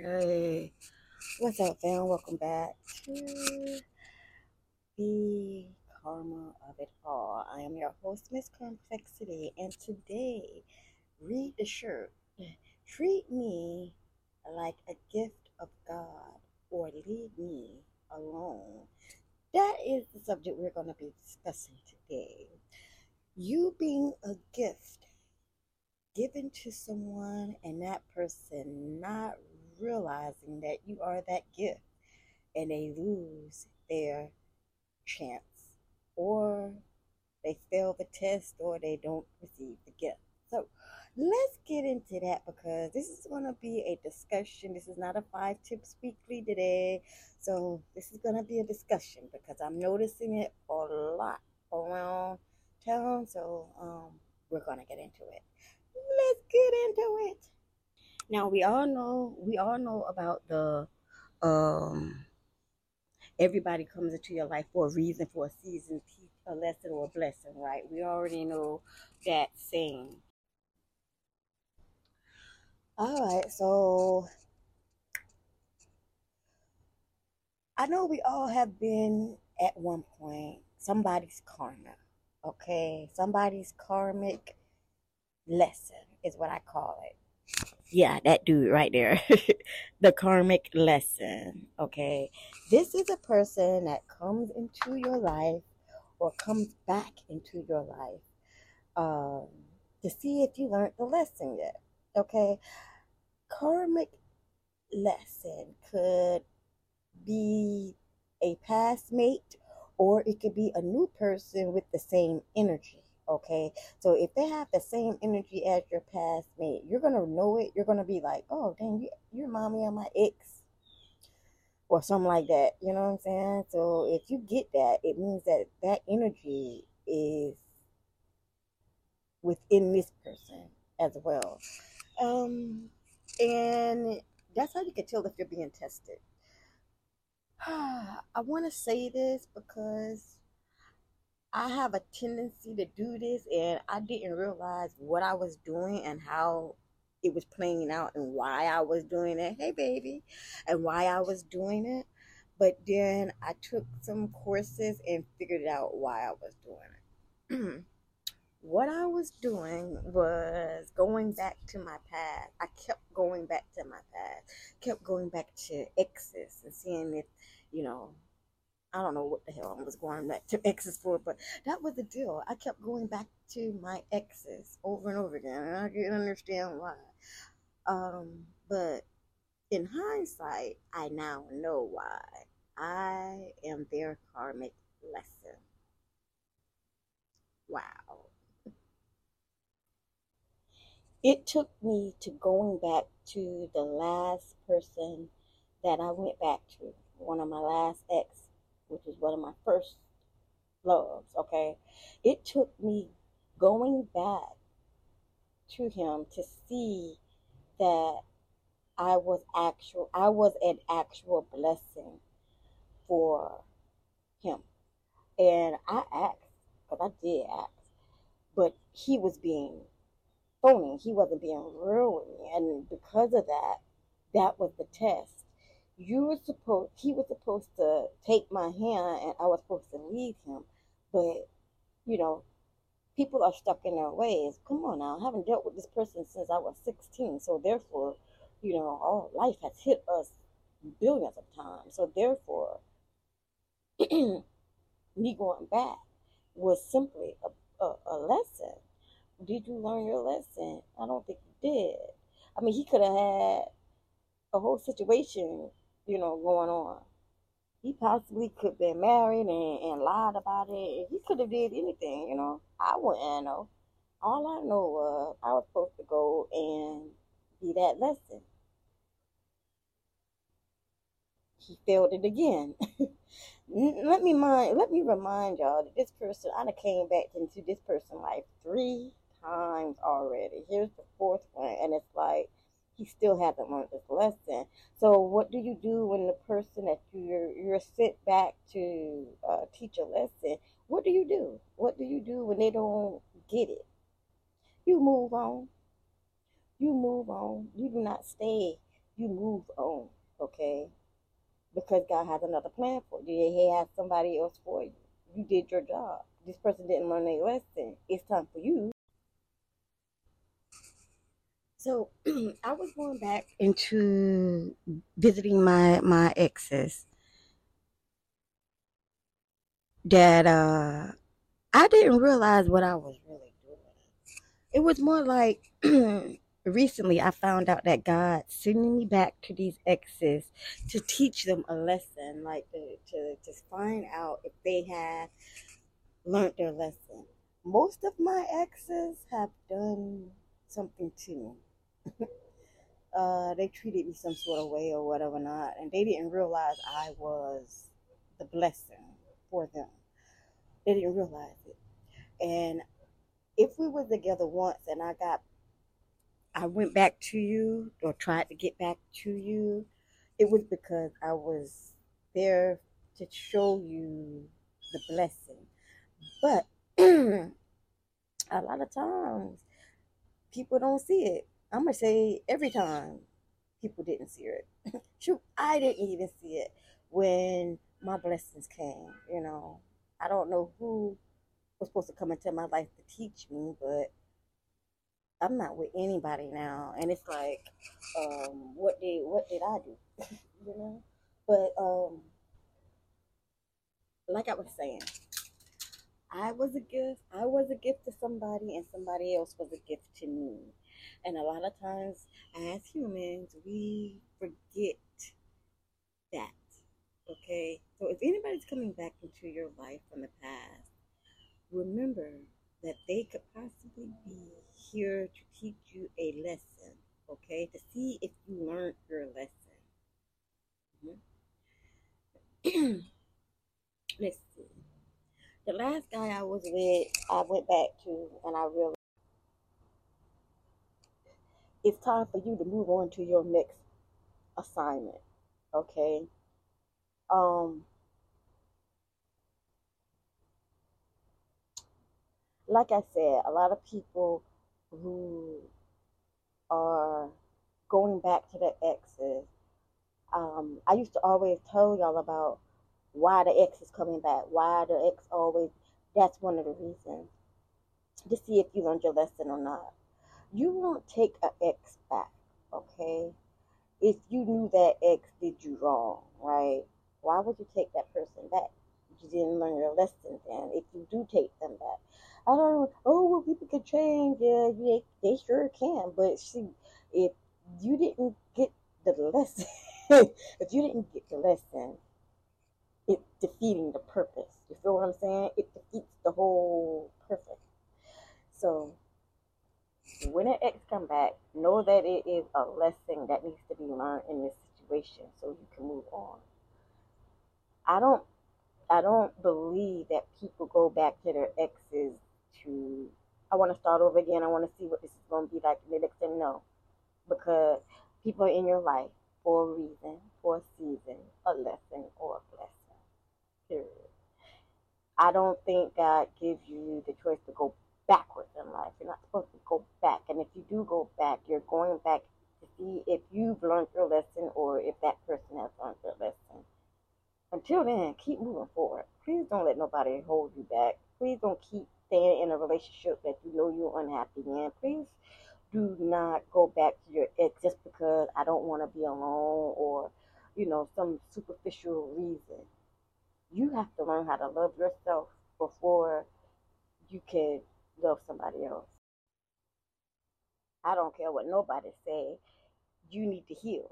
Hey, what's up, fam? Welcome back to the karma of it all. I am your host, Miss Complexity, and today, read the shirt. Treat me like a gift of God, or leave me alone. That is the subject we're going to be discussing today. You being a gift given to someone and that person not realizing that you are that gift and they lose their chance or they fail the test or they don't receive the gift. So let's get into that because this is going to be a discussion. This is not a five tips weekly today. So this is going to be a discussion because I'm noticing it a lot around town. So um, we're going to get into it let's get into it. Now we all know we all know about the um everybody comes into your life for a reason, for a season, a lesson or a blessing, right? We already know that saying. All right, so I know we all have been at one point somebody's karma, okay? Somebody's karmic lesson is what I call it. Yeah, that dude right there. the karmic lesson. Okay. This is a person that comes into your life or comes back into your life um, to see if you learned the lesson yet. Okay. Karmic lesson could be a past mate or it could be a new person with the same energy. Okay. So if they have the same energy as your past mate, you're gonna know it. You're gonna be like, oh dang, you you remind me of my ex or something like that. You know what I'm saying? So if you get that, it means that that energy is within this person as well. Um, and that's how you can tell if you're being tested. I want to say this because I have a tendency to do this, and I didn't realize what I was doing and how it was playing out and why I was doing it. Hey, baby, and why I was doing it. But then I took some courses and figured out why I was doing it. what I was doing was going back to my past. I kept going back to my past, kept going back to exes and seeing if, you know, I don't know what the hell I was going back to exes for, but that was the deal. I kept going back to my exes over and over again, and I didn't understand why. Um, but in hindsight, I now know why. I am their karmic lesson. Wow. It took me to going back to the last person that I went back to, one of my last ex which is one of my first loves, okay? It took me going back to him to see that I was actual I was an actual blessing for him. And I asked, because I did ask, but he was being phony. He wasn't being real with me. And because of that, that was the test you were supposed he was supposed to take my hand and I was supposed to lead him. But, you know, people are stuck in their ways. Come on now, I haven't dealt with this person since I was 16. So therefore, you know, all life has hit us billions of times. So therefore, me going back was simply a, a, a lesson. Did you learn your lesson? I don't think you did. I mean, he could have had a whole situation you know, going on. He possibly could have been married and, and lied about it. He could have did anything, you know. I wouldn't know. All I know was I was supposed to go and be that lesson. He failed it again. let me mind let me remind y'all that this person I done came back into this person's life three times already. Here's the fourth one, and it's like he still hasn't learned this lesson. So what do you do when the person that you're you're sent back to uh, teach a lesson? What do you do? What do you do when they don't get it? You move on. You move on. You do not stay. you move on, okay? Because God has another plan for you. He has somebody else for you. You did your job. This person didn't learn their lesson. It's time for you. So I was going back into visiting my my exes that uh I didn't realize what I was really doing. It was more like recently I found out that God sending me back to these exes to teach them a lesson, like to, to just find out if they have learned their lesson. Most of my exes have done something to me. uh, they treated me some sort of way or whatever not, and they didn't realize I was the blessing for them. They didn't realize it. And if we were together once and I got I went back to you or tried to get back to you, it was because I was there to show you the blessing. But a lot of times people don't see it. I'm gonna say every time people didn't see it. Shoot, I didn't even see it when my blessings came, you know. I don't know who was supposed to come into my life to teach me, but I'm not with anybody now, and it's like, um, what did what did I do, you know? But um, like I was saying, I was a gift. I was a gift to somebody, and somebody else was a gift to me. And a lot of times, as humans, we forget that. Okay, so if anybody's coming back into your life from the past, remember that they could possibly be here to teach you a lesson, okay? To see if you learned your lesson. Mm-hmm. Let's see. The last guy I was with, I went back to, and I realized it's time for you to move on to your next assignment, okay? Um, like I said, a lot of people who are going back to the exes. Um, I used to always tell y'all about why the ex is coming back, why the ex always. That's one of the reasons to see if you learned your lesson or not. You won't take an ex back, okay? If you knew that ex did you wrong, right? Why would you take that person back? You didn't learn your lesson then. If you do take them back, I don't know. Oh, well, people can change. Yeah, they, they sure can. But see, if you didn't get the lesson, if you didn't get the lesson, it's defeating the purpose. You feel what I'm saying? It defeats the whole purpose. So when an ex come back, know that it is a lesson that needs to be learned in this situation so you can move on. I don't I don't believe that people go back to their exes to I want to start over again. I want to see what this is going to be like. And they next thing know, because people are in your life for a reason, for a season, a lesson, or a blessing. Period. I don't think God gives you the choice to go backwards in life. You're not supposed to go back. And if you do go back, you're going back to see if you've learned your lesson or if that person has learned their lesson. Until then, keep moving forward. Please don't let nobody hold you back. Please don't keep staying in a relationship that you know you're unhappy in. Please do not go back to your ex just because I don't want to be alone or, you know, some superficial reason. You have to learn how to love yourself before you can love somebody else. I don't care what nobody say. You need to heal.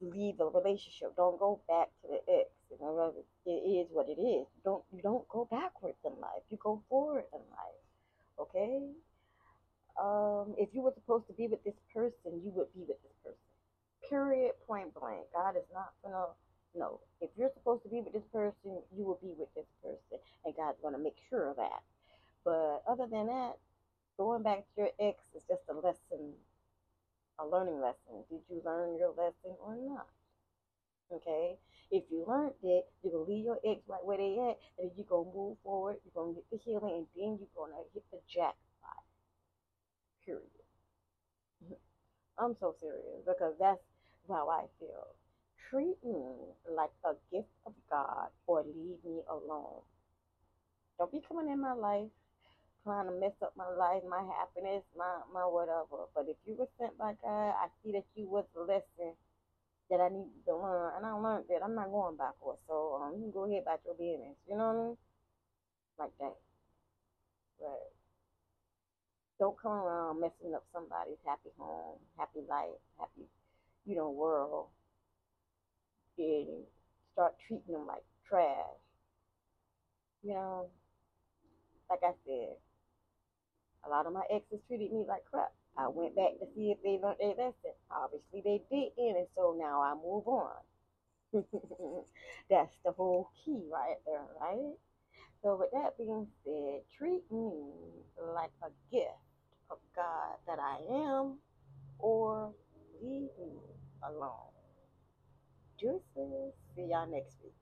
Leave a relationship. Don't go back to the ex. You know, it is what it is. Don't you don't go backwards in life. You go forward in life. Okay? Um, if you were supposed to be with this person, you would be with this person. Period. Point blank. God is not gonna no. If you're supposed to be with this person, you will be with this person, and God's gonna make sure of that. But other than that, going back to your ex is just a lesson, a learning lesson. Did you learn your lesson or not? Okay. If you learned it, you're gonna leave your ex right where they at, and you're gonna move forward, you're gonna get the healing, and then you're gonna hit the jackpot. Period. I'm so serious because that's how I feel. Treat me like a gift of God or leave me alone. Don't be coming in my life trying to mess up my life, my happiness, my my whatever. But if you were sent by God, I see that you was a lesson that I need to learn, and I learned that I'm not going backwards. So um, you can go ahead about your business. You know what I mean? Like that. But don't come around messing up somebody's happy home, happy life, happy, you know, world, and start treating them like trash. You know, like I said, a lot of my exes treated me like crap. I went back to see if they learned their lesson. Obviously, they didn't, and so now I move on. That's the whole key right there, right? So, with that being said, treat me like a gift of God that I am, or leave me alone. Juices. See y'all next week.